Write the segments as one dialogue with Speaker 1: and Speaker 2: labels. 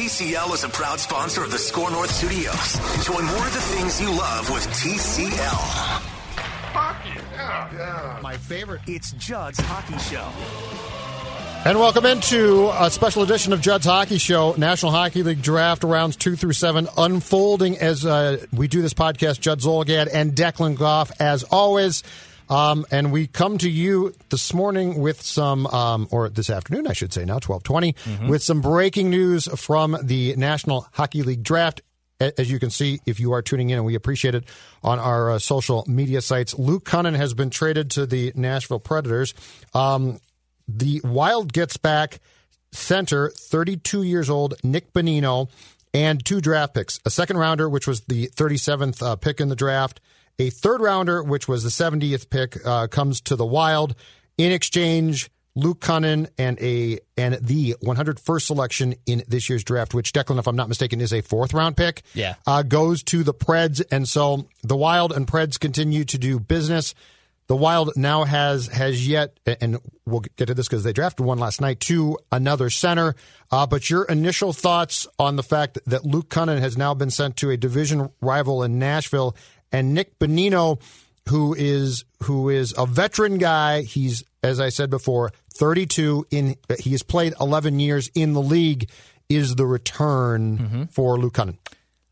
Speaker 1: TCL is a proud sponsor of the SKOR North Studios. Enjoy more of the things you love with TCL.
Speaker 2: Hockey, yeah, yeah.
Speaker 3: My favorite.
Speaker 1: It's Judd's Hockey Show.
Speaker 4: And welcome into a special edition of Judd's Hockey Show. National Hockey League draft rounds two through seven unfolding as uh, we do this podcast. Judd Zulgad and Declan Goff, as always. Um, and we come to you this morning with some, um, or this afternoon, I should say now, 1220, with some breaking news from the National Hockey League draft. As you can see, if you are tuning in, and we appreciate it on our uh, social media sites, Luke Kunin has been traded to the Nashville Predators. Um, the Wild gets back center, 32 years old, Nick Bonino, and two draft picks a second rounder, which was the 37th uh, pick in the draft, a third rounder, which was the 70th pick, uh, comes to the Wild. In exchange, Luke Kunin and a and the 101st selection in this year's draft, which Declan, if I'm not mistaken, is a fourth round pick.
Speaker 5: Yeah.
Speaker 4: uh, goes to the Preds, and so the Wild and Preds continue to do business. The Wild now has has yet, and we'll get to this because they drafted one last night to another center. Uh, but your initial thoughts on the fact that Luke Kunin has now been sent to a division rival in Nashville, and Nick Bonino, who is who is a veteran guy. He's as I said before, 32 in. He has played 11 years in the league. Is the return for Luke Kunin?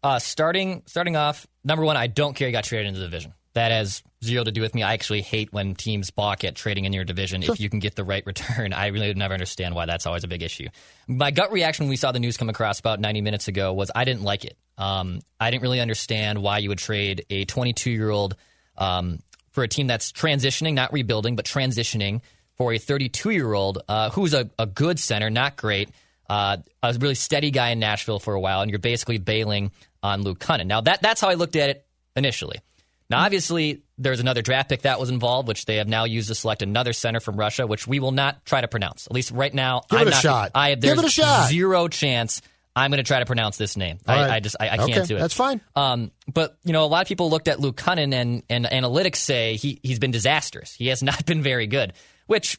Speaker 5: Uh, starting starting off, number one, I don't care he got traded into the division. That has zero to do with me. I actually hate when teams balk at trading in your division if you can get the right return. I really never understand why that's always a big issue. My gut reaction when we saw the news come across about 90 minutes ago was I didn't like it. Um, I didn't really understand why you would trade a 22 year old um, for a team that's transitioning, not rebuilding, but transitioning for a 32 year old uh, who's a, a good center, not great, uh, a really steady guy in Nashville for a while, and you're basically bailing on Luke Kunin. Now that that's how I looked at it initially. Now, obviously, there's another draft pick that was involved, which they have now used to select another center from Russia, which we will not try to pronounce. At least right now,
Speaker 4: Give
Speaker 5: I'm
Speaker 4: it a
Speaker 5: not-
Speaker 4: shot.
Speaker 5: I
Speaker 4: Give
Speaker 5: there's
Speaker 4: it a shot.
Speaker 5: Zero chance I'm going to try to pronounce this name. I,
Speaker 4: right.
Speaker 5: I just I, I can't do it.
Speaker 4: that's fine.
Speaker 5: Um, but you know, a lot of people looked at Luke Kunin and and analytics say he he's been disastrous. He has not been very good, which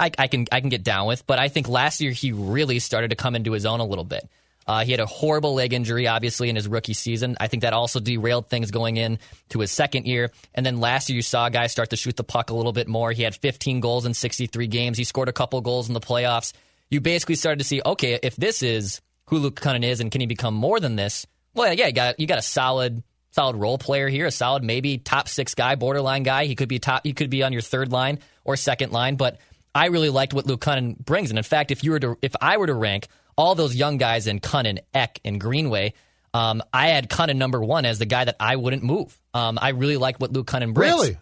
Speaker 5: I, I can I can get down with. But I think last year he really started to come into his own a little bit. Uh, he had a horrible leg injury, obviously, in his rookie season. I think that also derailed things going in to his second year. And then last year, you saw a guy start to shoot the puck a little bit more. He had 15 goals in 63 games. He scored a couple goals in the playoffs. You basically started to see, okay, if this is who Luke Kunin is, and can he become more than this? Well, yeah, you got you got a solid solid role player here, a solid maybe top six guy, borderline guy. He could be top. He could be on your third line or second line, but I really liked what Luke Kunin brings. And in fact, if you were to, if I were to rank all those young guys in Kunin, Ek, and Greenway, um, I had Kunin number one as the guy that I wouldn't move. Um, I really like what Luke Kunin brings.
Speaker 4: Really?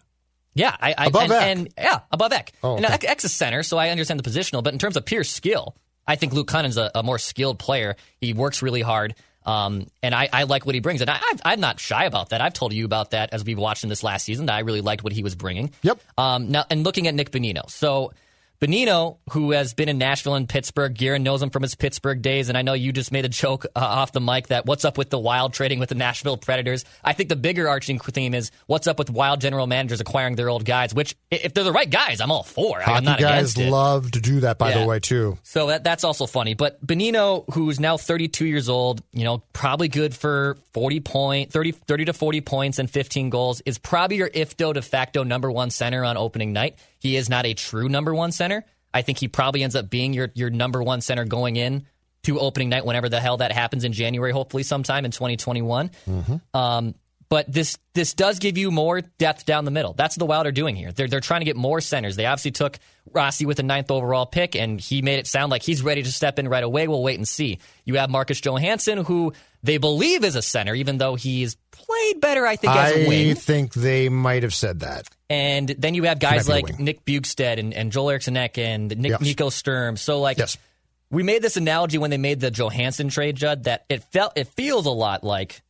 Speaker 5: Yeah, I, I
Speaker 4: Above
Speaker 5: and,
Speaker 4: Ek?
Speaker 5: and yeah, above Ek.
Speaker 4: Oh,
Speaker 5: And
Speaker 4: okay.
Speaker 5: Ek, Ek's a center, so I understand the positional. But in terms of pure skill, I think Luke Kunin's a, a more skilled player. He works really hard, um, and I, I like what he brings. And I, I've, I'm not shy about that. I've told you about that as we've watched him this last season. That I really liked what he was bringing.
Speaker 4: Yep.
Speaker 5: Um, now, and looking at Nick Bonino, so. Bonino, who has been in Nashville and Pittsburgh, Guerin knows him from his Pittsburgh days, and I know you just made a joke uh, off the mic that what's up with the Wild trading with the Nashville Predators. I think the bigger arching theme is what's up with Wild general managers acquiring their old guys. Which, if they're the right guys, I'm all for. I'm not
Speaker 4: guys
Speaker 5: against it.
Speaker 4: love to do that, by the way, too.
Speaker 5: So that that's also funny. But Bonino, who's now 32 years old, you know, probably good for 40 point 30, 30 to 40 points and 15 goals, is probably your ifdo de facto number one center on opening night. He is not a true number one center. I think he probably ends up being your your number one center going in to opening night whenever the hell that happens in January, hopefully sometime in 2021. Um, but this this does give you more depth down the middle. That's what the Wild are doing here. They're they're trying to get more centers. They obviously took Rossi with the ninth overall pick, and he made it sound like he's ready to step in right away. We'll wait and see. You have Marcus Johansson, who they believe is a center, even though he's played better, I think, as a wing.
Speaker 4: I think they might have said that.
Speaker 5: And then you have guys like. Nick Bjugstad and, and Joel Eriksson Ek and Nick,
Speaker 4: Yes.
Speaker 5: Nico Sturm. So like
Speaker 4: Yes.
Speaker 5: we made this analogy when they made the Johansson trade, Judd, that it felt it feels a lot like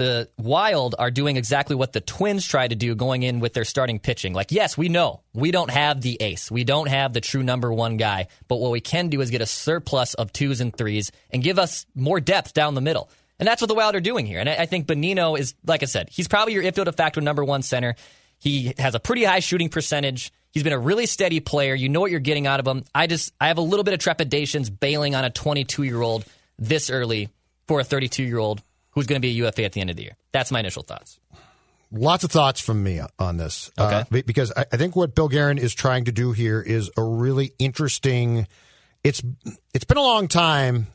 Speaker 5: the Wild are doing exactly what the Twins tried to do going in with their starting pitching. Like, yes, we know we don't have the ace. We don't have the true number one guy. But what we can do is get a surplus of twos and threes and give us more depth down the middle. And that's what the Wild are doing here. And I, I think Bonino is, like I said, he's probably your if de facto number one center. He has a pretty high shooting percentage. He's been a really steady player. You know what you're getting out of him. I just, I have a little bit of trepidations bailing on a 22 year old this early for a 32 year old who's going to be a UFA at the end of the year. That's my initial thoughts.
Speaker 4: Lots of thoughts from me on this.
Speaker 5: Okay.
Speaker 4: Uh, because I, I think what Bill Guerin is trying to do here is a really interesting. It's it's been a long time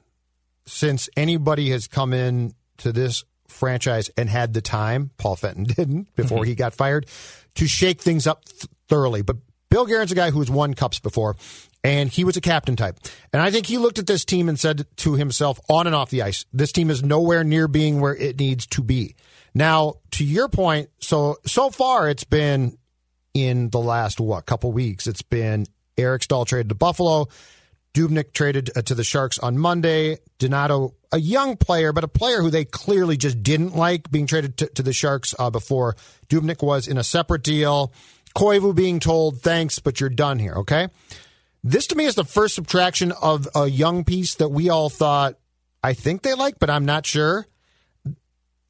Speaker 4: since anybody has come in to this franchise and had the time. Paul Fenton didn't before he got fired to shake things up th- thoroughly. But Bill Guerin's a guy who's won cups before, and he was a captain type. And I think he looked at this team and said to himself, on and off the ice, this team is nowhere near being where it needs to be. Now, to your point, so so far it's been in the last what couple weeks. It's been Eric Staal traded to Buffalo. Dubnyk traded uh, to the Sharks on Monday. Donato, a young player, but a player who they clearly just didn't like being traded to, to the Sharks uh, before. Dubnyk was in a separate deal. Koivu being told, thanks, but you're done here, okay? This to me is the first subtraction of a young piece that we all thought, I think they like, but I'm not sure.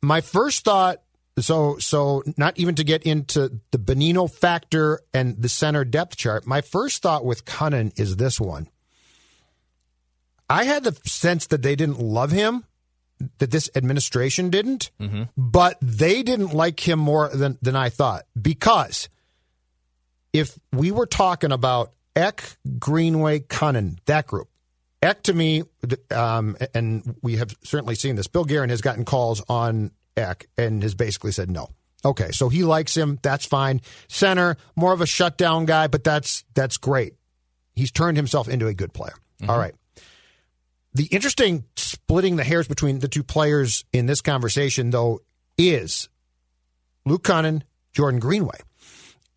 Speaker 4: My first thought, so so not even to get into the Bonino factor and the center depth chart. My first thought with Kunin is this one. I had the sense that they didn't love him, that this administration didn't, mm-hmm. but they didn't like him more than, than I thought. Because if we were talking about Ek, Greenway, Kunin, that group, Ek to me, um, and we have certainly seen this, Bill Guerin has gotten calls on Ek and has basically said no. Okay, so he likes him. That's fine. Center, more of a shutdown guy, but that's that's great. He's turned himself into a good player. All right the interesting splitting the hairs between the two players in this conversation, though, is Luke Kunin, Jordan Greenway.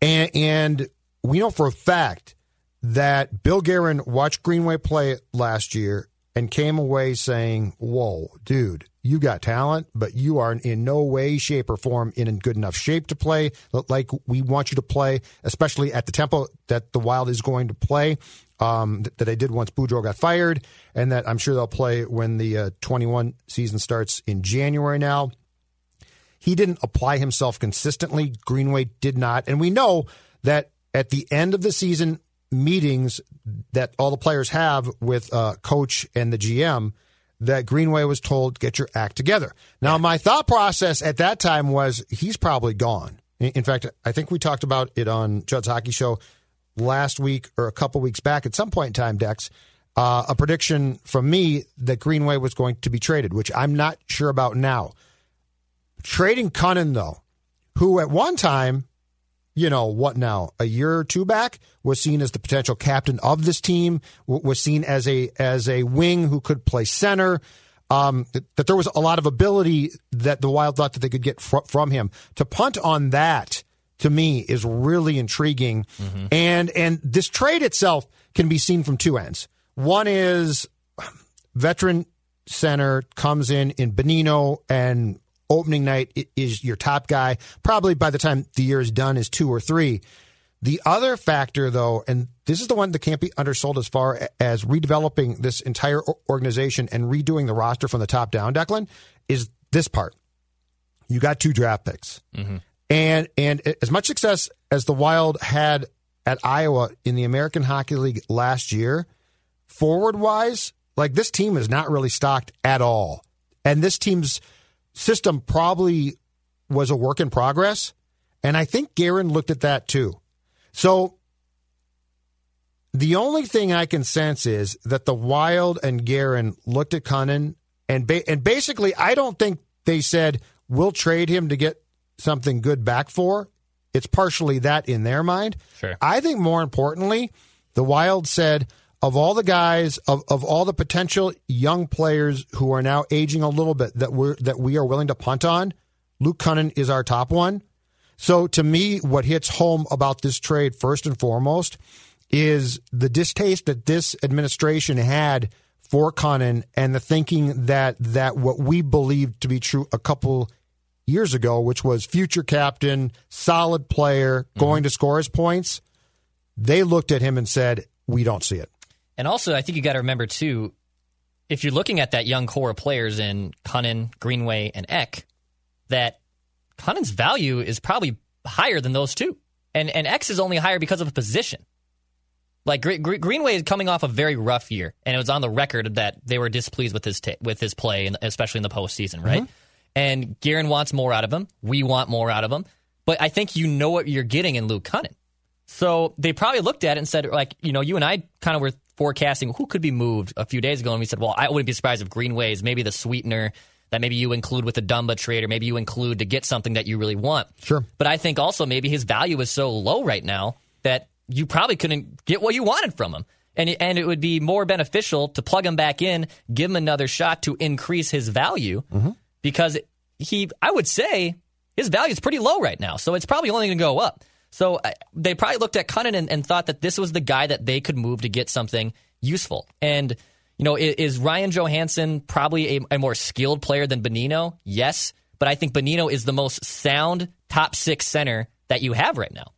Speaker 4: And, and we know for a fact that Bill Guerin watched Greenway play last year and came away saying, Whoa, dude, you got talent, but you are in no way, shape, or form in good enough shape to play like we want you to play, especially at the tempo that the Wild is going to play um, that they did once Boudreau got fired, and that I'm sure they'll play when the uh, 21 season starts in January now. He didn't apply himself consistently. Greenway did not. And we know that at the end of the season meetings that all the players have with uh, coach and the GM, that Greenway was told, get your act together. Now, my thought process at that time was he's probably gone. In fact, I think we talked about it on Judd's Hockey Show last week or a couple weeks back at some point in time, Dex, uh, a prediction from me that Greenway was going to be traded, which I'm not sure about now. Trading Kunin, though, who at one time, you know, what now, a year or two back, was seen as the potential captain of this team, w- was seen as a as a wing who could play center. Um, that, there was a lot of ability that the Wild thought that they could get fr- from him. To punt on that to me is really intriguing. And and this trade itself can be seen from two ends. One is veteran center comes in in Bonino and opening night is your top guy. Probably by the time the year is done is two or three. The other factor, though, and this is the one that can't be undersold as far as redeveloping this entire organization and redoing the roster from the top down, Declan, is this part. You got two draft picks. Mm-hmm. And and as much success as the Wild had at Iowa in the American Hockey League last year, forward wise, like this team is not really stocked at all. And this team's system probably was a work in progress. And I think Guerin looked at that too. So the only thing I can sense is that the Wild and Guerin looked at Kunin and ba- and basically I don't think they said we'll trade him to get something good back for. It's partially that in their mind.
Speaker 5: Sure.
Speaker 4: I think more importantly, the Wild said of all the guys of, of all the potential young players who are now aging a little bit that we're that we are willing to punt on, Luke Kunin is our top one. So to me, what hits home about this trade first and foremost is the distaste that this administration had for Kunin and the thinking that that what we believed to be true a couple years ago, which was future captain, solid player, mm-hmm. going to score his points, they looked at him and said, "We don't see it."
Speaker 5: And also, I think you got to remember too, if you're looking at that young core of players in Kunin, Greenway, and Ek, that Kunin's value is probably higher than those two, and and X is only higher because of a position. Like Gre- Gre- Greenway is coming off a very rough year, and it was on the record that they were displeased with his ta with his play, and especially in the postseason, right? Mm-hmm. And Guerin wants more out of him. We want more out of him, but I think you know what you're getting in Luke Kunin. So they probably looked at it and said, like, you know, you and I kind of were forecasting who could be moved a few days ago, and we said, well, I wouldn't be surprised if Greenway is maybe the sweetener that maybe you include with the Dumba trade, or maybe you include to get something that you really want.
Speaker 4: Sure.
Speaker 5: But I think also maybe his value is so low right now that you probably couldn't get what you wanted from him. And, and it would be more beneficial to plug him back in, give him another shot to increase his value mm-hmm. because he, I would say, his value is pretty low right now. So it's probably only going to go up. So uh, they probably looked at Kunin and, and thought that this was the guy that they could move to get something useful. And, you know, i- is Ryan Johansson probably a, a more skilled player than Bonino? Yes. But I think Bonino is the most sound top six center that you have right now.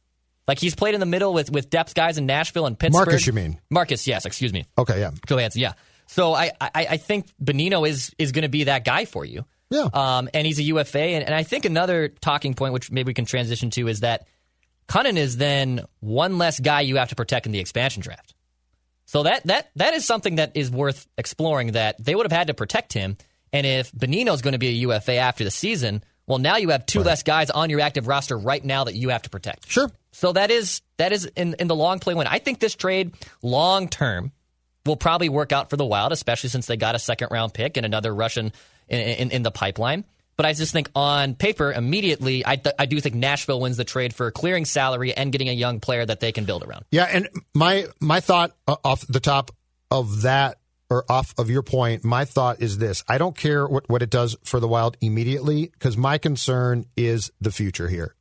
Speaker 5: Like he's played in the middle with, with depth guys in Nashville and Pittsburgh.
Speaker 4: Marcus, you mean?
Speaker 5: Marcus, yes, excuse me.
Speaker 4: Okay, yeah.
Speaker 5: Johansson, yeah. So I, I, I think Bonino is is going to be that guy for you.
Speaker 4: Yeah.
Speaker 5: Um, and he's a UFA. And, and I think another talking point, which maybe we can transition to, is that Kunin is then one less guy you have to protect in the expansion draft. So that that that is something that is worth exploring. That they would have had to protect him, and if Bonino's going to be a UFA after the season, well, now you have two less guys on your active roster right now that you have to protect.
Speaker 4: Sure.
Speaker 5: So that is that is in in the long play win. I think this trade long term will probably work out for the Wild, especially since they got a second round pick and another Russian in, in, in the pipeline. But I just think on paper, immediately, I, th- I do think Nashville wins the trade for clearing salary and getting a young player that they can build around.
Speaker 4: Yeah, and my my thought uh, off the top of that or off of your point, my thought is this: I don't care what what it does for the Wild immediately because my concern is the future here.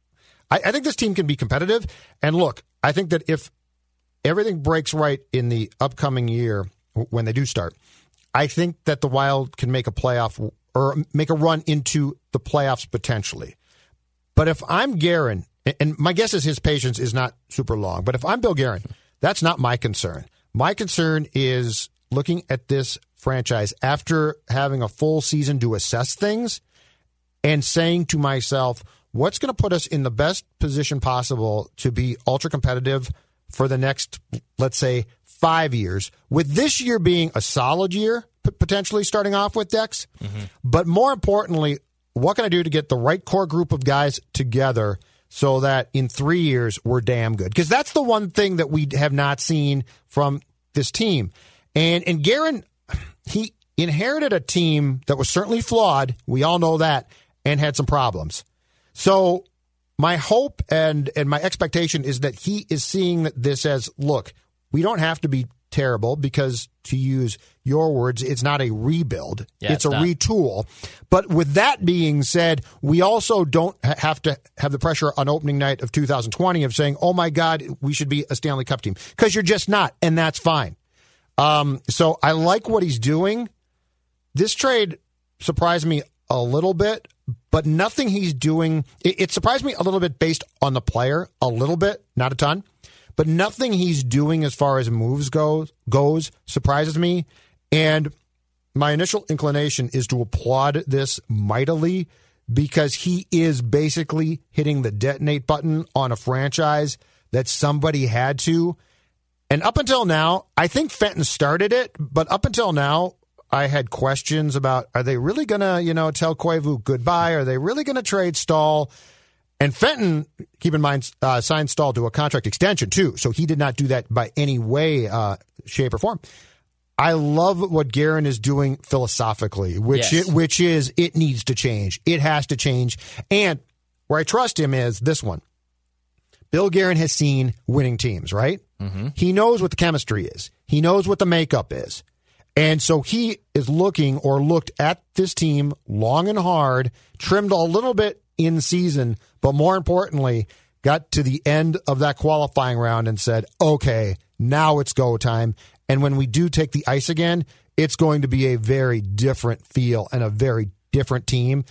Speaker 4: I, I think this team can be competitive, and look, I think that if everything breaks right in the upcoming year when they do start, I think that the Wild can make a playoff or make a run into the playoffs potentially. But if I'm Guerin, and my guess is his patience is not super long, but if I'm Bill Guerin, that's not my concern. My concern is looking at this franchise after having a full season to assess things and saying to myself, what's going to put us in the best position possible to be ultra competitive for the next, let's say, five years, with this year being a solid year, p- potentially starting off with Dex. Mm-hmm. But more importantly, what can I do to get the right core group of guys together so that in three years we're damn good? Because that's the one thing that we have not seen from this team. And and Guerin, he inherited a team that was certainly flawed. We all know that, and had some problems. So my hope and and my expectation is that he is seeing this as look, we don't have to be terrible because to use your words, it's not a rebuild.
Speaker 5: Yeah,
Speaker 4: it's,
Speaker 5: it's
Speaker 4: a
Speaker 5: not.
Speaker 4: retool. But with that being said, we also don't have to have the pressure on opening night of 2020 of saying, "Oh my God, we should be a Stanley Cup team," because you're just not, and that's fine. Um, so I like what he's doing. This trade surprised me a little bit, but nothing he's doing. It, it surprised me a little bit based on the player, a little bit, not a ton, but nothing he's doing as far as moves goes goes surprises me. And my initial inclination is to applaud this mightily because he is basically hitting the detonate button on a franchise that somebody had to. And up until now, I think Fenton started it, but up until now, I had questions about are they really going to, you know, tell Koivu goodbye? Are they really going to trade Staal? And Fenton, keep in mind, uh, signed Staal to a contract extension too, so he did not do that by any way, uh, shape, or form. I love what Guerin is doing philosophically, which
Speaker 5: Yes.
Speaker 4: it, which is it needs to change. It has to change. And where I trust him is this one. Bill Guerin has seen winning teams, right? Mm-hmm. He knows what the chemistry is. He knows what the makeup is. And so he is looking or looked at this team long and hard, trimmed a little bit in season, but more importantly, got to the end of that qualifying round and said, okay, now it's go time. And when we do take the ice again, it's going to be a very different feel and a very different team.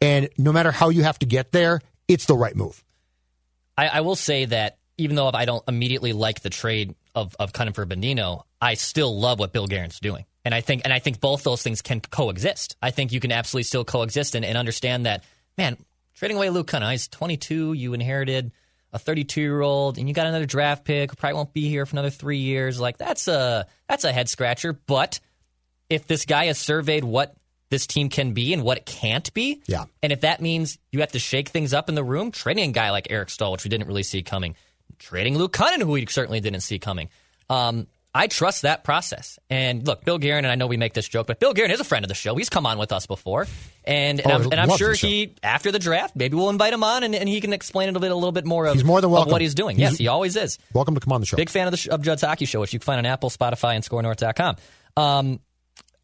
Speaker 4: And no matter how you have to get there, it's the right move.
Speaker 5: I, I will say that even though I don't immediately like the trade of of Cunningham for Bonino, I still love what Bill Guerin's doing. And I think and I think both those things can coexist. I think you can absolutely still coexist and, and understand that, man, trading away Luke Cunningham, he's 22, you inherited a 32 year old, and you got another draft pick, probably won't be here for another three years. Like that's a that's a head scratcher. But if this guy has surveyed what this team can be and what it can't be,
Speaker 4: Yeah.
Speaker 5: and if that means you have to shake things up in the room, trading a guy like Eric Staal, which we didn't really see coming, trading Luke Cunningham, who we certainly didn't see coming. Um, I trust that process. And look, Bill Guerin, and I know we make this joke, but Bill Guerin is a friend of the show. He's come on with us before, and and,
Speaker 4: Oh,
Speaker 5: I'm, and I'm sure he after the draft, maybe we'll invite him on, and, and he can explain it a bit a little bit more of,
Speaker 4: He's more than welcome.
Speaker 5: what he's doing.
Speaker 4: He's-
Speaker 5: yes, he always is.
Speaker 4: Welcome to come on the show.
Speaker 5: Big fan of the sh- of Judd's Hockey Show, which you can find on Apple, Spotify, and SKORNorth.com. Um,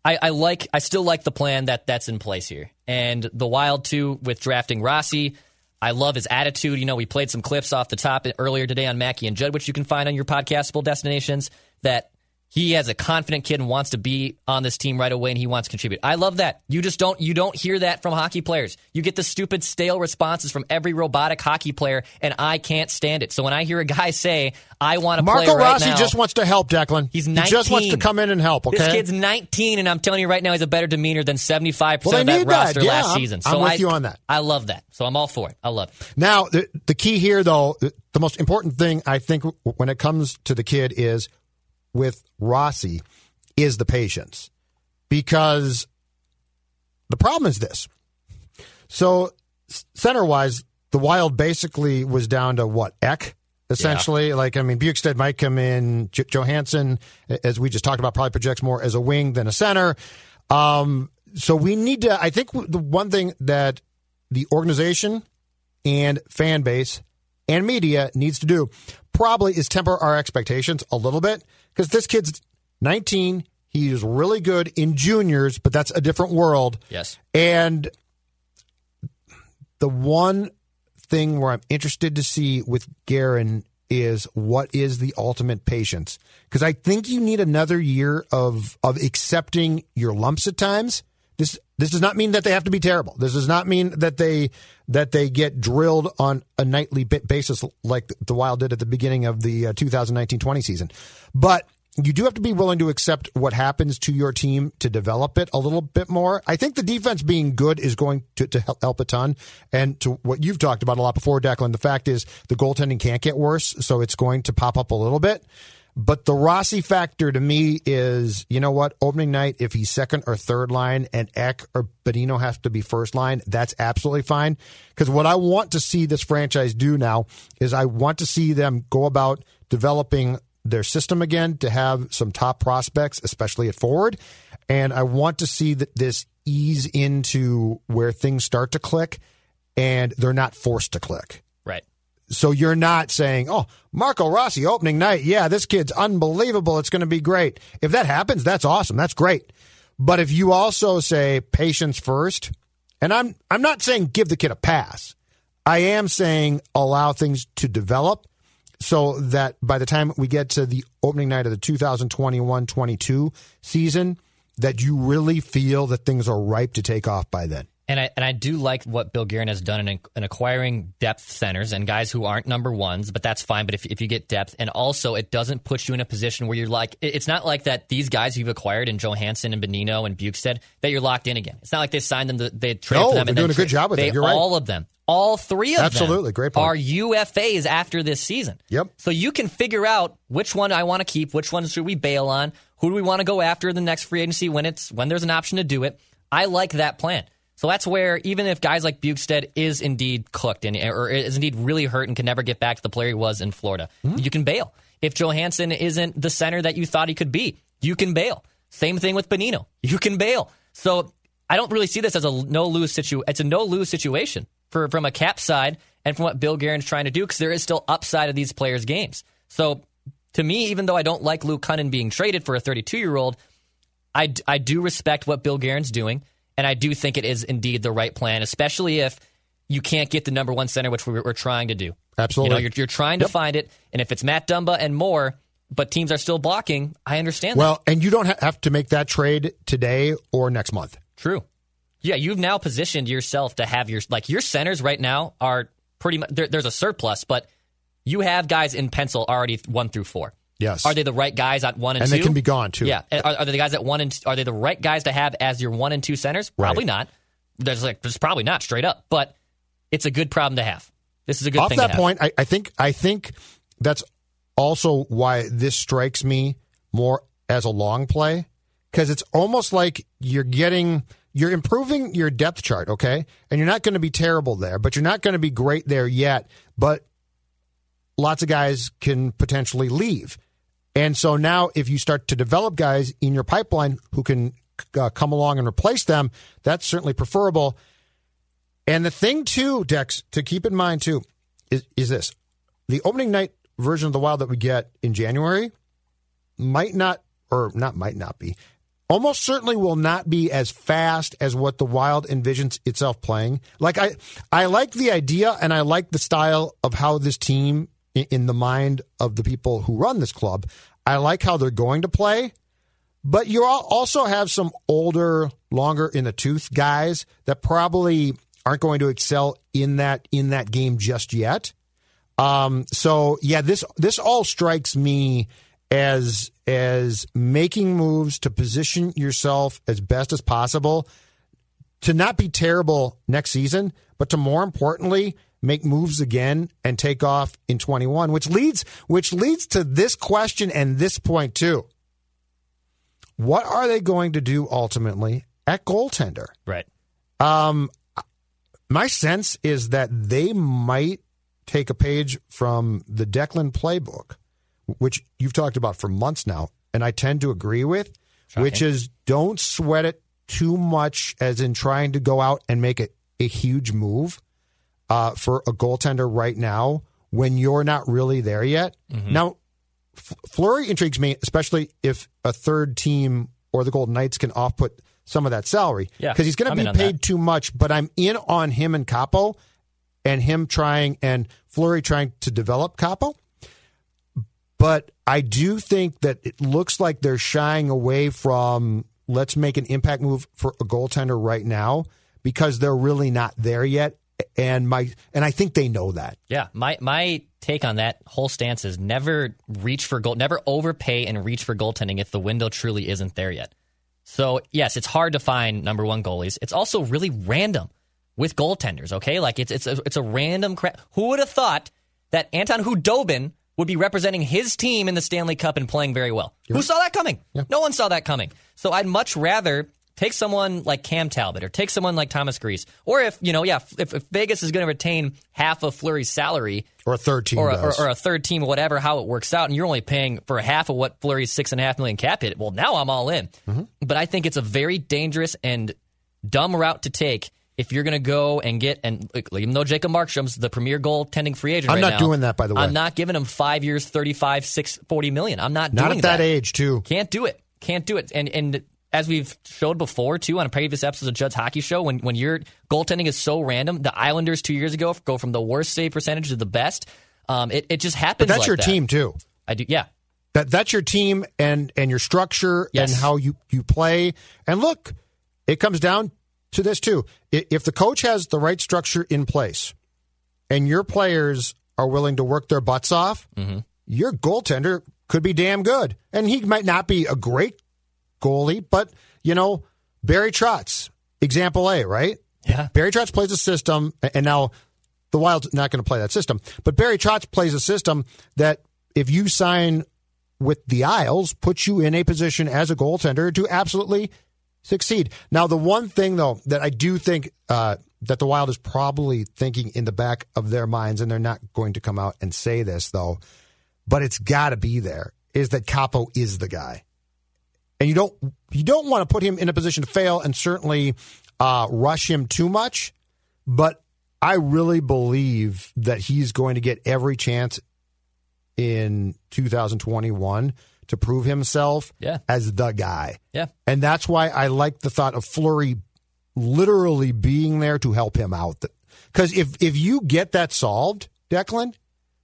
Speaker 5: I, I like, I still like the plan that that's in place here, and the Wild too with drafting Rossi. I love his attitude. You know, we played some clips off the top earlier today on Mackey and Judd, which you can find on your podcastable destinations. That he has a confident kid and wants to be on this team right away and he wants to contribute. I love that. You just don't you don't hear that from hockey players. You get the stupid stale responses from every robotic hockey player and I can't stand it. So when I hear a guy say, "I want to play
Speaker 4: Marco
Speaker 5: right
Speaker 4: Rossi
Speaker 5: now,"
Speaker 4: just wants to help, Declan.
Speaker 5: He's
Speaker 4: He just wants to come in and help, okay?
Speaker 5: This kid's 19, and I'm telling you right now, he's a better demeanor than 75%
Speaker 4: Well,
Speaker 5: of that
Speaker 4: need that.
Speaker 5: roster
Speaker 4: Yeah,
Speaker 5: last
Speaker 4: I'm-
Speaker 5: season.
Speaker 4: I'm
Speaker 5: So
Speaker 4: with
Speaker 5: I,
Speaker 4: you on that.
Speaker 5: I love that. So I'm all for it. I love it.
Speaker 4: Now, the, the key here, though, the most important thing I think when it comes to the kid is with Rossi is the patience. Because the problem is this. So, center wise, the Wild basically was down to what? Ek? Essentially, like I mean, Bjugstad might come in. J- Johansson, as we just talked about, probably projects more as a wing than a center. Um, so we need to. I think the one thing that the organization and fan base and media needs to do probably is temper our expectations a little bit because this kid's 19. He is really good in juniors, but that's a different world.
Speaker 5: Yes.
Speaker 4: And the one thing where I'm interested to see with Guerin is what is the ultimate patience? Because I think you need another year of of accepting your lumps at times. This this does not mean that they have to be terrible. This does not mean that they that they get drilled on a nightly basis like the Wild did at the beginning of the uh, 2019-20 season. But you do have to be willing to accept what happens to your team to develop it a little bit more. I think the defense being good is going to, to help a ton. And to what you've talked about a lot before, Declan, the fact is the goaltending can't get worse, so it's going to pop up a little bit. But the Rossi factor to me is, you know what, opening night, if he's second or third line and Ek or Bonino have to be first line, that's absolutely fine. Because what I want to see this franchise do now is I want to see them go about developing their system again to have some top prospects, especially at forward. And I want to see that this ease into where things start to click and they're not forced to click. So you're not saying, oh, Marco Rossi opening night. Yeah, this kid's unbelievable. It's going to be great. If that happens, that's awesome. That's great. But if you also say patience first, and I'm I'm not saying give the kid a pass. I am saying allow things to develop so that by the time we get to the opening night of the 2021-22 season that you really feel that things are ripe to take off by then.
Speaker 5: And I and I do like what Bill Guerin has done in, in acquiring depth centers and guys who aren't number ones, but that's fine. But if, if you get depth, and also it doesn't put you in a position where you're like, it's not like that. These guys you've acquired in Johansson and Bonino and Bjugstad that you're locked in again. It's not like they signed them, to, they traded
Speaker 4: No,
Speaker 5: for them.
Speaker 4: they're
Speaker 5: and
Speaker 4: doing a good job with
Speaker 5: they,
Speaker 4: it. You're right.
Speaker 5: All of them, all three of
Speaker 4: Absolutely.
Speaker 5: them,
Speaker 4: Great point.
Speaker 5: are UFAs after this season.
Speaker 4: Yep.
Speaker 5: So you can figure out which one I want to keep, which one should we bail on, who do we want to go after in the next free agency when it's when there's an option to do it. I like that plan. So that's where even if guys like Bjugstad is indeed cooked and or is indeed really hurt and can never get back to the player he was in Florida, hmm. you can bail. If Johansson isn't the center that you thought he could be, you can bail. Same thing with Bonino. You can bail. So I don't really see this as a no lose situ. It's a no lose situation for from a cap side and from what Bill Guerin's trying to do because there is still upside of these players' games. So to me, even though I don't like Luke Kunin being traded for a 32 year old, I, d- I do respect what Bill Guerin's doing, and I do think it is indeed the right plan, especially if you can't get the number one center, which we're, we're trying to do.
Speaker 4: Absolutely.
Speaker 5: You know, you're, you're trying to find it, and if it's Matt Dumba and more, but teams are still blocking. I understand.
Speaker 4: Well,
Speaker 5: that.
Speaker 4: and you don't have to make that trade today or next month.
Speaker 5: true. Yeah, you've now positioned yourself to have your like your centers right now are pretty much there, there's a surplus, but you have guys in pencil already one through four.
Speaker 4: Yes.
Speaker 5: Are they the right guys at one and,
Speaker 4: And
Speaker 5: two?
Speaker 4: they can be gone, too.
Speaker 5: Yeah. Are, are they the guys at one and are they the right guys to have as your one and two centers? Probably
Speaker 4: Right.
Speaker 5: not. There's like there's probably not straight up, but it's a good problem to have. This is a good
Speaker 4: Off
Speaker 5: thing. to
Speaker 4: that point, I, I think I think that's also why this strikes me more as a long play because it's almost like you're getting you're improving your depth chart, okay, and you're not going to be terrible there, but you're not going to be great there yet. But lots of guys can potentially leave, and so now if you start to develop guys in your pipeline who can uh, come along and replace them, that's certainly preferable. And the thing too, Dex, to keep in mind too, is, is this: the opening night version of the Wild that we get in January might not, or not might not be, almost certainly will not be as fast as what the Wild envisions itself playing. Like I, I like the idea and I like the style of how this team, in the mind of the people who run this club, I like how they're going to play. But you also have some older, longer in the tooth guys that probably aren't going to excel in that in that game just yet. Um, so yeah, this this all strikes me as as making moves to position yourself as best as possible to not be terrible next season, but to more importantly make moves again and take off in 21, which leads which leads to this question and this point too. What are they going to do ultimately at goaltender?
Speaker 5: Right.
Speaker 4: Um, my sense is that they might take a page from the Declan playbook, which you've talked about for months now, and I tend to agree with, which is don't sweat it too much, as in trying to go out and make it a huge move uh, for a goaltender right now when you're not really there yet. Now, F- Fleury intrigues me, especially if a third team or the Golden Knights can off put some of that salary.
Speaker 5: Yeah,
Speaker 4: Because he's going to be paid
Speaker 5: that.
Speaker 4: too much, but I'm in on him and Kaapo and him trying and Fleury trying to develop Kaapo. But I do think that it looks like they're shying away from let's make an impact move for a goaltender right now because they're really not there yet. And my and I think they know that.
Speaker 5: Yeah, my my take on that whole stance is never reach for goal, never overpay and reach for goaltending if the window truly isn't there yet. So yes, it's hard to find number one goalies. It's also really random with goaltenders. Okay, like it's it's a, it's a random crap. Who would have thought that Anton Khudobin would be representing his team in the Stanley Cup and playing very well? Who saw that coming? No one saw that coming. So I'd much rather take someone like Cam Talbot or take someone like Thomas Greiss, or if you know, yeah, if, if Vegas is going to retain half of Fleury's salary,
Speaker 4: Or a third team
Speaker 5: or a, or, or a third team, whatever, how it works out, and you're only paying for half of what Fleury's six and a half million cap hit. Well, now I'm all in.
Speaker 4: Mm-hmm.
Speaker 5: But I think it's a very dangerous and dumb route to take if you're going to go and get and even though Jacob Markstrom's the premier goaltending free agent,
Speaker 4: I'm
Speaker 5: right
Speaker 4: not
Speaker 5: now,
Speaker 4: doing that, by the way.
Speaker 5: I'm not giving him five years, 35, six, 40 million. I'm not
Speaker 4: not at that, age, too.
Speaker 5: can't do it. Can't do it. And and as we've showed before too on previous episodes of Judd's Hockey Show, when when your goaltending is so random, the Islanders two years ago go from the worst save percentage to the best. Um, it it just happens.
Speaker 4: But that's
Speaker 5: like
Speaker 4: your
Speaker 5: that.
Speaker 4: team too.
Speaker 5: I do. Yeah.
Speaker 4: That that's your team and and your structure
Speaker 5: Yes.
Speaker 4: and how you you play. And look, it comes down to this too. If the coach has the right structure in place, and your players are willing to work their butts off,
Speaker 5: Mm-hmm.
Speaker 4: your goaltender could be damn good. And he might not be a great goalie, but you know Barry Trotz, example A, right?
Speaker 5: Yeah.
Speaker 4: Barry Trotz plays a system, and now the Wild's not going to play that system. But Barry Trotz plays a system that if you sign with the Isles, puts you in a position as a goaltender to absolutely succeed. Now, the one thing though that I do think uh, that the Wild is probably thinking in the back of their minds, and they're not going to come out and say this though, but it's got to be there, is that Kaapo is the guy and you don't you don't want to put him in a position to fail and certainly uh, rush him too much. But I really believe that he's going to get every chance in 2021 to prove himself
Speaker 5: Yeah.
Speaker 4: as the guy.
Speaker 5: Yeah.
Speaker 4: And that's why I like the thought of Fleury literally being there to help him out. Because if if you get that solved, Declan,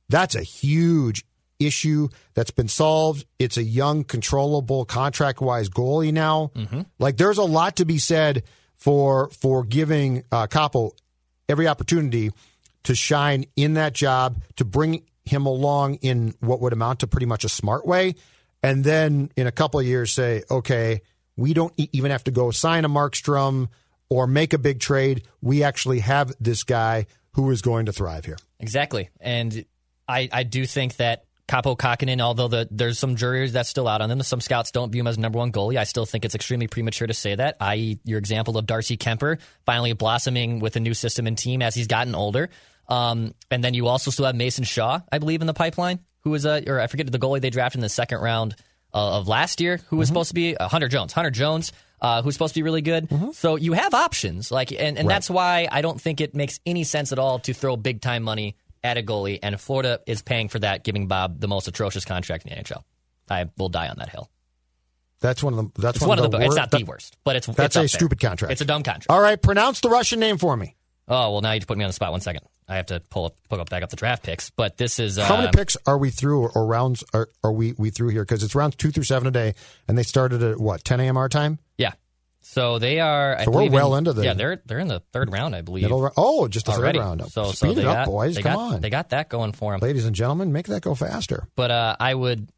Speaker 4: that's a huge issue that's been solved. It's a young, controllable, contract wise goalie now. Like there's a lot to be said for for giving uh, Kaapo every opportunity to shine in that job, to bring him along in what would amount to pretty much a smart way, and then in a couple of years say, okay, we don't even have to go sign a Markstrom or make a big trade. We actually have this guy who is going to thrive here.
Speaker 5: Exactly. And I, I do think that Kaapo Kahkonen, although the, there's some juries that's still out on them, some scouts don't view him as number one goalie. I still think it's extremely premature to say that, i.e., your example of Darcy Kuemper finally blossoming with a new system and team as he's gotten older. Um, and then you also still have Mason Shaw, I believe, in the pipeline, who was a, or I forget the goalie they drafted in the second round uh, of last year, who was supposed to be uh, Hunter Jones. Hunter Jones, uh, who's supposed to be really good. So you have options, like, and, and that's why I don't think it makes any sense at all to throw big time money at a goalie, and Florida is paying for that, giving Bob the most atrocious contract in the NHL. I will die on that hill.
Speaker 4: That's one of the. That's
Speaker 5: It's one, of the.
Speaker 4: wor-
Speaker 5: it's not
Speaker 4: that-
Speaker 5: the worst, but it's
Speaker 4: That's
Speaker 5: it's
Speaker 4: a
Speaker 5: there.
Speaker 4: stupid contract.
Speaker 5: It's a dumb contract.
Speaker 4: All right, pronounce the Russian name for me.
Speaker 5: Oh well, now you just put me on the spot. One second, I have to pull up, pull up back up the draft picks. But this is uh,
Speaker 4: How many picks are we through, or, or rounds are, are we we through here? Because it's rounds two through seven a day, and they started at what 10 a.m. our time.
Speaker 5: Yeah. So they are. I
Speaker 4: So we're well
Speaker 5: in,
Speaker 4: into the-
Speaker 5: Yeah, they're they're in the third round, I believe.
Speaker 4: Middle, oh, just the
Speaker 5: already.
Speaker 4: third round.
Speaker 5: So,
Speaker 4: Speed
Speaker 5: so
Speaker 4: it
Speaker 5: they
Speaker 4: up,
Speaker 5: got,
Speaker 4: boys. Come
Speaker 5: got,
Speaker 4: on,
Speaker 5: They got that going for them.
Speaker 4: ladies and gentlemen, make that go faster.
Speaker 5: But uh, I would.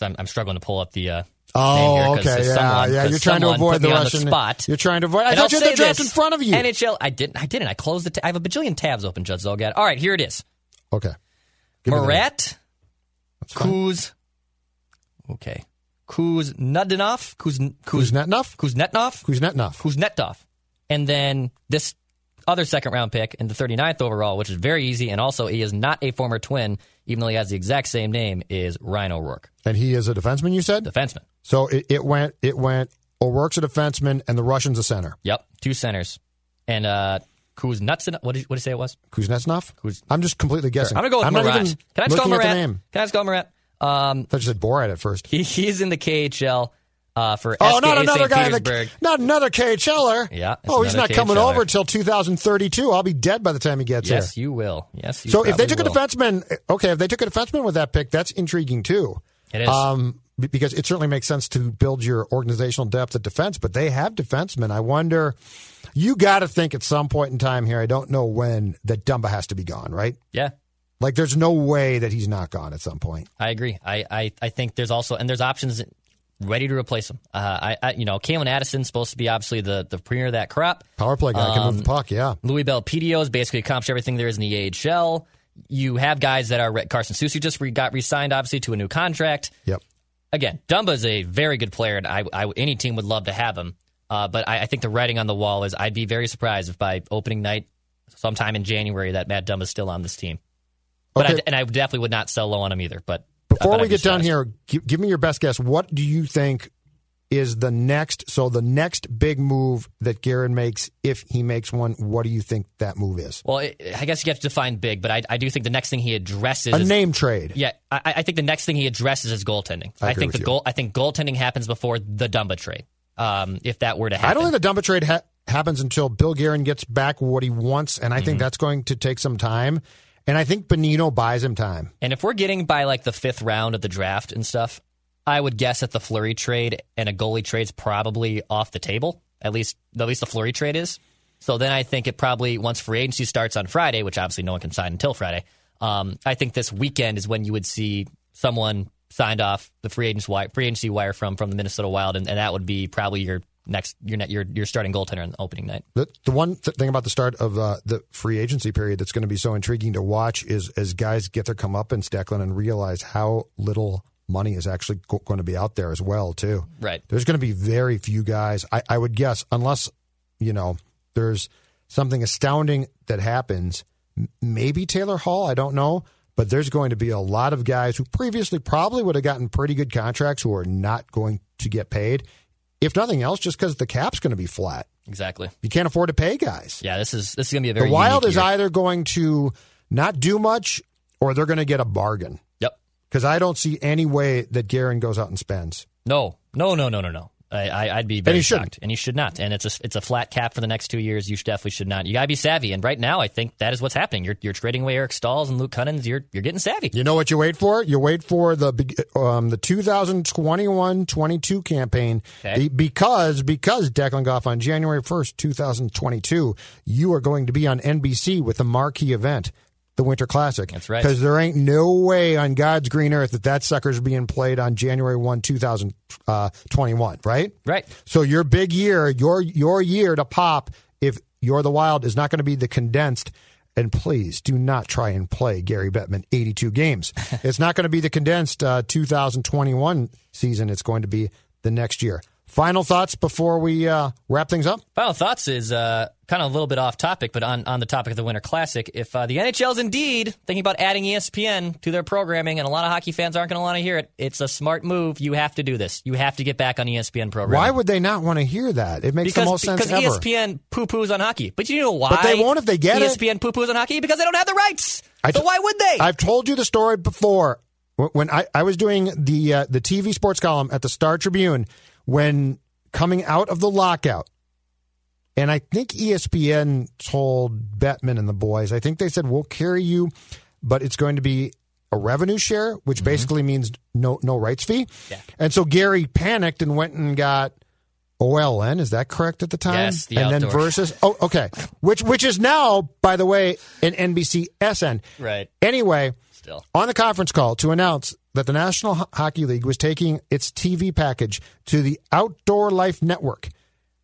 Speaker 5: I'm, I'm struggling to pull up the. Uh,
Speaker 4: Oh,
Speaker 5: here
Speaker 4: okay, yeah,
Speaker 5: someone-
Speaker 4: yeah. You're trying to avoid the Russian
Speaker 5: spot.
Speaker 4: You're trying to avoid. I
Speaker 5: And
Speaker 4: thought
Speaker 5: I'll
Speaker 4: you had the draft
Speaker 5: this,
Speaker 4: in front of you.
Speaker 5: NHL. I didn't. I didn't. I closed the. T- I have a bajillion tabs open. Judd Zulgad. All right, here it is.
Speaker 4: okay, Give.
Speaker 5: Marat Kuz. Okay. Kuznetsov. Kuz, Kuz,
Speaker 4: Kuznetov.
Speaker 5: Kuznetov.
Speaker 4: Kuznetov.
Speaker 5: Kuznetsov. And then this other second round pick in the 39th overall, which is very easy. And also, he is not a former twin, even though he has the exact same name, is Ryan O'Rourke,
Speaker 4: And he is a defenseman. You said
Speaker 5: defenseman.
Speaker 4: so. It, it went. It went. O'Rourke's a defenseman, and the Russian's a center.
Speaker 5: Yep. Two centers. And uh, Kuznetsov. What did, you, what did you say it was?
Speaker 4: Kuznetsov.
Speaker 5: Kuz-
Speaker 4: I'm just completely guessing.
Speaker 5: I'm going to go with
Speaker 4: I'm even
Speaker 5: Can I just call
Speaker 4: looking
Speaker 5: him
Speaker 4: at the name.
Speaker 5: Can I just call him Marat? Um,
Speaker 4: I thought you said Borat at first.
Speaker 5: he, he's in the KHL uh, for
Speaker 4: Oh,
Speaker 5: SKA
Speaker 4: not another
Speaker 5: St.
Speaker 4: guy. in
Speaker 5: Petersburg.
Speaker 4: The, not another KHLer.
Speaker 5: Yeah,
Speaker 4: Oh, he's not
Speaker 5: another
Speaker 4: coming over until 2032. I'll be dead by the time he gets
Speaker 5: Yes,
Speaker 4: here.
Speaker 5: you will. Yes, you
Speaker 4: So if they took a
Speaker 5: will.
Speaker 4: defenseman, okay, if they took a defenseman with that pick, that's intriguing too.
Speaker 5: It is.
Speaker 4: Um, because it certainly makes sense to build your organizational depth at defense, but they have defensemen. I wonder, you got to think at some point in time here, I don't know when, that Dumba has to be gone, right?
Speaker 5: yeah,
Speaker 4: Like there's no way that he's not gone at some point.
Speaker 5: I agree. I, I, I think there's also and there's options ready to replace him. Uh, I, I you know, Calen Addison's supposed to be obviously the the premier of that crop.
Speaker 4: Power play guy can
Speaker 5: Um,
Speaker 4: move the puck, yeah.
Speaker 5: Louis Belpedio has basically accomplished everything there is in the AHL. You have guys that are re- Carson Soucy just re- got re-signed obviously to a new contract.
Speaker 4: Yep.
Speaker 5: Again, Dumba is a very good player, and I, I any team would love to have him. Uh, but I, I think the writing on the wall is I'd be very surprised if by opening night, sometime in January, that Matt Dumba is still on this team. But
Speaker 4: Okay.
Speaker 5: I, and I definitely would not sell low on him either. But
Speaker 4: Before we get done
Speaker 5: surprised.
Speaker 4: here, give, give me your best guess. What do you think is the next? So the next big move that Guerin makes, if he makes one, what do you think that move is?
Speaker 5: Well, it, I guess you have to define big, but I, I do think the next thing he addresses
Speaker 4: A
Speaker 5: is
Speaker 4: name trade.
Speaker 5: Yeah, I, I think the next thing he addresses is goaltending.
Speaker 4: I
Speaker 5: I, think the
Speaker 4: you.
Speaker 5: goal. I think goaltending happens before the Dumba trade. Um, if that were to happen,
Speaker 4: I don't think the Dumba trade ha- happens until Bill Guerin gets back what he wants, and I
Speaker 5: Mm-hmm.
Speaker 4: think that's going to take some time. And I think Bonino buys him time.
Speaker 5: And if we're getting by like the fifth round of the draft and stuff, I would guess that the Fleury trade and a goalie trade's probably off the table. At least, at least the Fleury trade is. So then I think it probably once free agency starts on Friday, which obviously no one can sign until Friday. Um, I think this weekend is when you would see someone signed off the free agents wire, free agency wire from from the Minnesota Wild, and, and that would be probably your next your net your your starting goaltender on opening night.
Speaker 4: The, the one th- thing about the start of uh, the free agency period that's going to be so intriguing to watch is as guys get their comeuppance, Declan, and realize how little money is actually go- going to be out there as well, too.
Speaker 5: Right.
Speaker 4: There's going to be very few guys. I, I would guess, unless you know, there's something astounding that happens. m- Maybe Taylor Hall, I don't know, but there's going to be a lot of guys who previously probably would have gotten pretty good contracts who are not going to get paid. If nothing else, just because the cap's going to be flat.
Speaker 5: Exactly.
Speaker 4: You can't afford to pay guys.
Speaker 5: Yeah, this is this is gonna be a very
Speaker 4: the Wild is
Speaker 5: year.
Speaker 4: either going to not do much or they're going to get a bargain.
Speaker 5: Yep.
Speaker 4: Because I don't see any way that Guerin goes out and spends.
Speaker 5: No, no, no, no, no, no. I, I, I'd be very
Speaker 4: shouldn't.
Speaker 5: shocked, and you should not. And it's a it's a flat cap for the next two years. You definitely should not. You gotta be savvy. And right now, I think that is what's happening. You're you're trading away Eric Staals and Luke Kunins. You're you're getting savvy.
Speaker 4: You know what you wait for? You wait for the um, the 2021-22 campaign
Speaker 5: Okay.
Speaker 4: Be- because because Declan Goff on January 1st, 2022, you are going to be on NBC with the marquee event, the Winter Classic.
Speaker 5: That's right.
Speaker 4: Because there ain't no way on God's green earth that that sucker's being played on January 1, 2021, right?
Speaker 5: Right.
Speaker 4: So your big year, your your year to pop, if you're the Wild, is not going to be the condensed. And please do not try and play Gary Bettman 82 games. it's not going to be the condensed uh, 2021 season. It's going to be the next year. Final thoughts before we uh, wrap things up.
Speaker 5: Final thoughts is uh, kind of a little bit off topic, but on, on the topic of the Winter Classic, if uh, the NHL is indeed thinking about adding ESPN to their programming, and a lot of hockey fans aren't going to want to hear it, it's a smart move. You have to do this. You have to get back on ESPN programming.
Speaker 4: Why would they not want to hear that? It makes
Speaker 5: because,
Speaker 4: the most sense
Speaker 5: because
Speaker 4: ever.
Speaker 5: ESPN poo poos on hockey. But you know why?
Speaker 4: But they won't if they get it.
Speaker 5: ESPN poo poos on hockey because they don't have the rights.
Speaker 4: I
Speaker 5: so
Speaker 4: t-
Speaker 5: why would they?
Speaker 4: I've told you the story before. When I, I was doing the uh, the TV sports column at the Star Tribune, when coming out of the lockout, and I think ESPN told Bettman and the boys, I think they said we'll carry you, but it's going to be a revenue share, which basically means no no rights fee.
Speaker 5: Mm-hmm. Yeah.
Speaker 4: And so Gary panicked and went and got OLN. Is that correct at the time?
Speaker 5: Yes, the
Speaker 4: and then versus. Oh, okay. Which which is now, by the way, an NBC SN.
Speaker 5: Right.
Speaker 4: Anyway,
Speaker 5: Still.
Speaker 4: on the conference call to announce that the National Hockey League was taking its TV package to the Outdoor Life Network.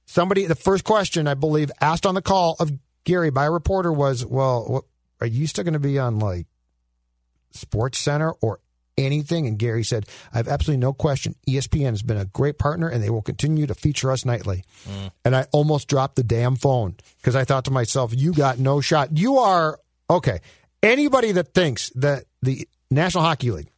Speaker 4: Somebody, the first question I believe asked on the call of Gary by a reporter was, "Well, what, are you still going to be on like Sports Center or anything?" And Gary said, "I have absolutely no question. ESPN has been a great partner, and they will continue to feature us nightly." Mm. And I almost dropped the damn phone because I thought to myself, "You got no shot. You are okay." Anybody that thinks that the National Hockey League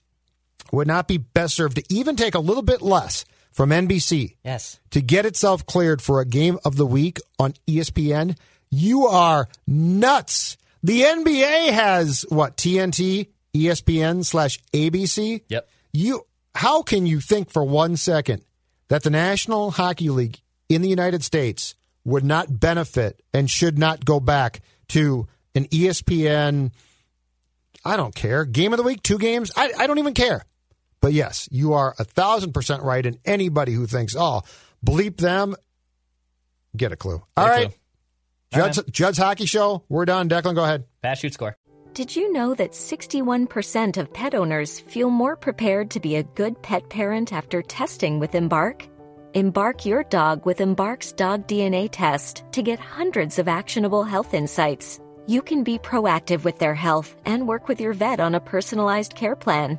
Speaker 4: would not be best served to even take a little bit less from NBC
Speaker 5: Yes.
Speaker 4: to get itself cleared for a game of the week on ESPN, you are nuts. The NBA has what TNT, ESPN slash ABC.
Speaker 5: Yep.
Speaker 4: You, how can you think for one second that the National Hockey League in the United States would not benefit and should not go back to an ESPN? I don't care. Game of the week, two games. I, I don't even care. But yes, you are a thousand percent right. And anybody who thinks, oh, bleep them, get a clue. All
Speaker 5: Get a
Speaker 4: right.
Speaker 5: clue. All
Speaker 4: Judd's, Judd's Hockey Show. We're done. Declan, go ahead.
Speaker 5: Pass, shoot, score.
Speaker 3: Did you know that 61% of pet owners feel more prepared to be a good pet parent after testing with Embark? Embark your dog with Embark's dog DNA test to get hundreds of actionable health insights. You can be proactive with their health and work with your vet on a personalized care plan.